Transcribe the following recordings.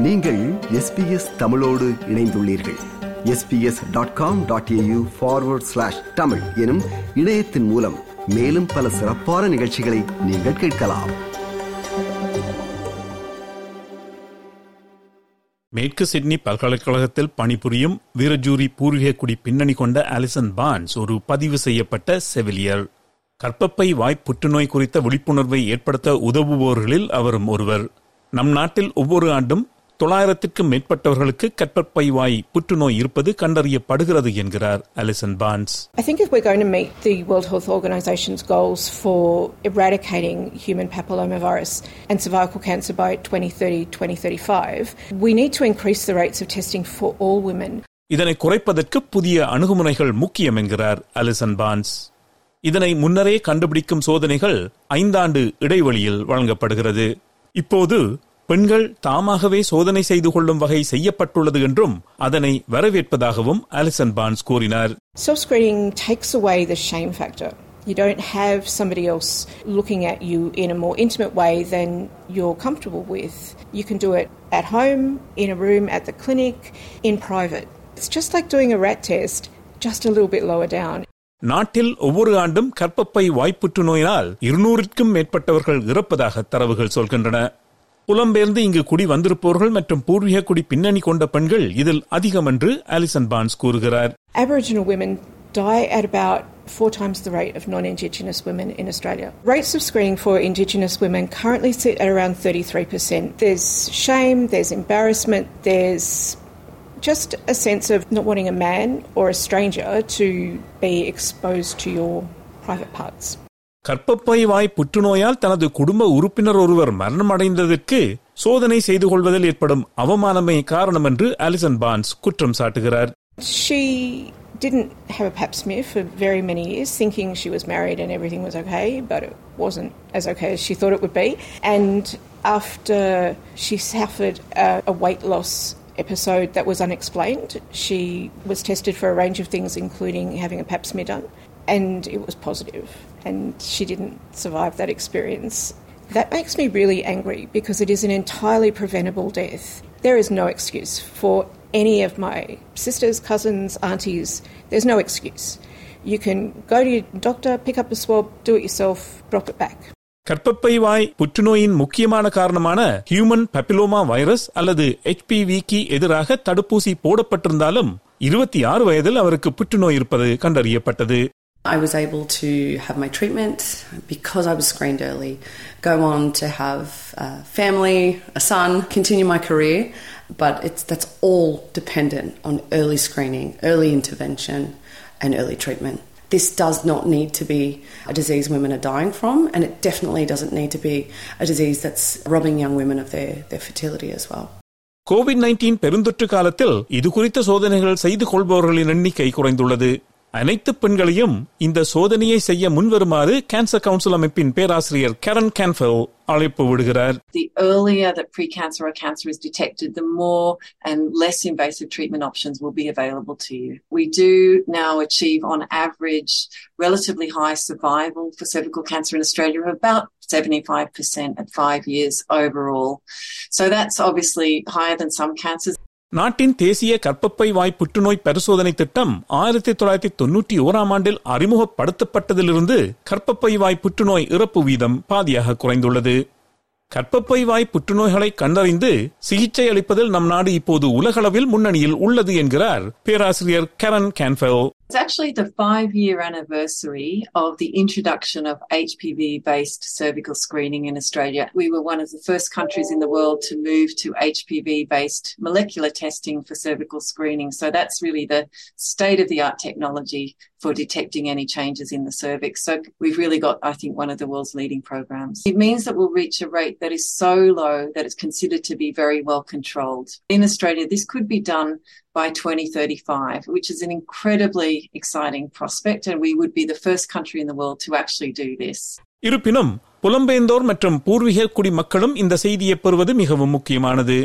நீங்கள் எஸ்பிஎஸ் தமிழோடு இணைந்துள்ளீர்கள். SBS dot com dot AU forward slash Tamil எனும் இணையத்தின் மூலம் மேலும் பல சிறப்பான நிகழ்ச்சிகளை நீங்கள் கேட்கலாம். மேற்கு சிட்னி பல்கலைக்கழகத்தில் பணிபுரியும் வீரஜூரி பூர்வீக குடி பின்னணி கொண்ட அலிசன் பான்ஸ் ஒரு பதிவு செய்யப்பட்ட செவிலியர். கற்பப்பை வாய் புற்றுநோய் குறித்த விழிப்புணர்வை ஏற்படுத்த உதவுபவர்களில் அவரும் ஒருவர். நம் நாட்டில் ஒவ்வொரு ஆண்டும் தொள்ளாயிரத்திற்கும் மேற்பட்டவர்களுக்கு கற்பப்பை வாய் புற்றுநோய் இருப்பது கண்டறியப்படுகிறது என்கிறார் அலிசன் பான்ஸ் I think if we're going to meet the World Health Organization's goals for eradicating human papillomavirus and cervical cancer by 2030 2035, we need to increase the rates of testing for all women. இதனை குறைப்பதற்கு புதிய அணுகுமுறைகள் முக்கியம் என்கிறார் அலிசன் பான்ஸ் இதனை முன்னரே கண்டுபிடிக்கும் சோதனைகள் ஐந்தாண்டு இடைவெளியில் வழங்கப்படுகிறது இப்போது பெண்கள் தாமாகவே சோதனை செய்து கொள்ளும் வகை செய்யப்பட்டுள்ளது என்றும் அதனை வரவேற்பதாகவும் அலிசன் பான்ஸ் கூறினார் Self screening takes away the shame factor. You don't have somebody else looking at you in a more intimate way than you're comfortable with. You can do it at home, in a room, at the clinic, in private. It's just like doing a rat test, just a little bit lower down. நாட்டில் ஒவ்வொரு ஆண்டும் கற்பப்பை வாய்ப்புற்று நோயினால் இருநூறுக்கும் மேற்பட்டவர்கள் இறப்பதாக தரவுகள் சொல்கின்றன புலம்பெயர்ந்து இங்கு குடி வந்திருப்பவர்கள் மற்றும் பூர்வீக குடி பின்னணி கொண்ட பெண்கள் இதில் அதிகம் என்று அலிசன் பான்ஸ் கூறுகிறார் Aboriginal women die at about four times the rate of non Indigenous women in Australia. Rates of screening for Indigenous women currently sit at around 33%. There's shame, there's embarrassment, there's just a sense of not wanting a man or a stranger to be exposed to your private parts. கற்பப்பை வாய் புற்றுநோயால் தனது குடும்ப உறுப்பினர் ஒருவர் மரணமடைந்ததற்கு சோதனை செய்து கொள்வதில் ஏற்படும் அவமானமே காரணம் என்று அலிசன் பான்ஸ் குற்றம் சாட்டுகிறார் She didn't have a pap smear for very many years, thinking she was married and everything was okay, but it wasn't as okay as she thought it would be. And after she suffered a, a weight loss episode that was unexplained, she was tested for a range of things, including having a pap smear done, and it was positive, and she didn't survive that experience. That makes me really angry because it is an entirely preventable death. There is no excuse for any of my sisters, cousins, aunties. There's no excuse. You can go to your doctor, pick up a swab, do it yourself, drop it back. கற்பப்பை வாய் புற்றுநோயின் முக்கியமான காரணமான human பப்பிலோமா virus அல்லது ஹெச்பிவிக்கு எதிராக தடுப்பூசி போடப்பட்டிருந்தாலும் இருபத்தி ஆறு வயதில் அவருக்கு புற்றுநோய் இருப்பது கண்டறியப்பட்டது I was able to have my treatment because I was screened early, go on to have a family, a son, continue my career, but it's, that's all dependent on early screening, early intervention, and early treatment. This does not need to be a disease women are dying from, and it definitely doesn't need to be a disease that's robbing young women of their, their fertility as well. COVID nineteen பெருந்தொற்று காலத்தில் இது குறித்த சோதனைகள் செய்து கொள்பவர்களின் எண்ணிக்கை குறைந்துள்ளது அனைத்து பெண்களையும் இந்த சோதனையை செய்ய முன்வருமாறு கேன்சர் கவுன்சில் அமைப்பின் பேராசிரியர் கரன் கேன்ஃபெல் அழைப்பு விடுகிறார் the earlier that precancer or cancer is detected, the more and less invasive treatment options will be available to you. We do now achieve, on average, relatively high survival for cervical cancer in Australia of about 75% at five years overall. So that's obviously higher than some cancers. நாட்டின் தேசிய கற்பப்பை வாய் புற்றுநோய் பரிசோதனை திட்டம் ஆயிரத்தி தொள்ளாயிரத்தி தொன்னூற்றி ஓராம் ஆண்டில் அறிமுகப்படுத்தப்பட்டதிலிருந்து கற்பப்பை வாய் புற்றுநோய் இறப்பு வீதம் பாதியாக குறைந்துள்ளது. கற்பப்பை வாய் புற்றுநோய்களை கண்டறிந்து சிகிச்சை அளிப்பதில் நம் நாடு இப்போது உலகளவில் முன்னணியில் உள்ளது என்கிறார் பேராசிரியர் Karan கேன்ஃபெல் It's actually the five year anniversary of the introduction of HPV based cervical screening in Australia. We were one of the first countries in the world to move to HPV based molecular testing for cervical screening. So that's really the state of the art technology for detecting any changes in the cervix. So we've really got, I think, one of the world's leading programs. It means that we'll reach a rate that is so low that it's considered to be very well controlled. In Australia, this could be done by 2035, which is an incredibly exciting prospect, and we would be the first country in the world to actually do this. இருப்பினும் புலம்பெயர்ந்தோர் மற்றும் பூர்வீக குடிமக்களும் இந்த செய்தியை பெறுவது மிகவும் முக்கியமானது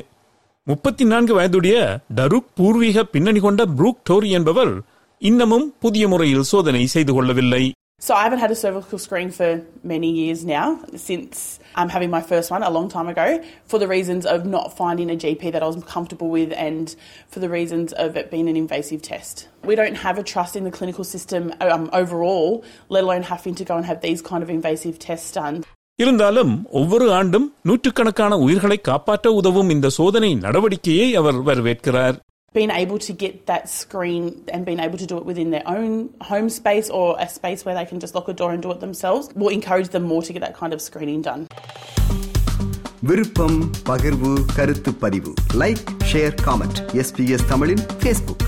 முப்பத்தி நான்கு வயதுடைய டருக் பூர்வீக பின்னணி கொண்ட புரூக் டோரி என்பவர் இன்னமும் புதிய முறையில் சோதனை செய்து கொள்ளவில்லை So I haven't had a cervical screen for many years now, since um, having my first one a long time ago, for the reasons of not finding a GP that I was comfortable with and for the reasons of it being an invasive test. We don't have a trust in the clinical system um, overall, let alone having to go and have these kind of invasive tests done. இருந்தாலும் ஒவ்வொரு ஆண்டும் நூற்றுக்கணக்கான உயிர்களை காப்பாற்ற உதவும் இந்த சோதனை நடவடிக்கையை அவர் வரவேற்கிறார் being able to get that screen and being able to do it within their own home space or a space where they can just lock a door and do it themselves will encourage them more to get that kind of screening done. விருப்பம் பகிர்வு கருத்து பதிவு like share comment SBS தமிழின் Facebook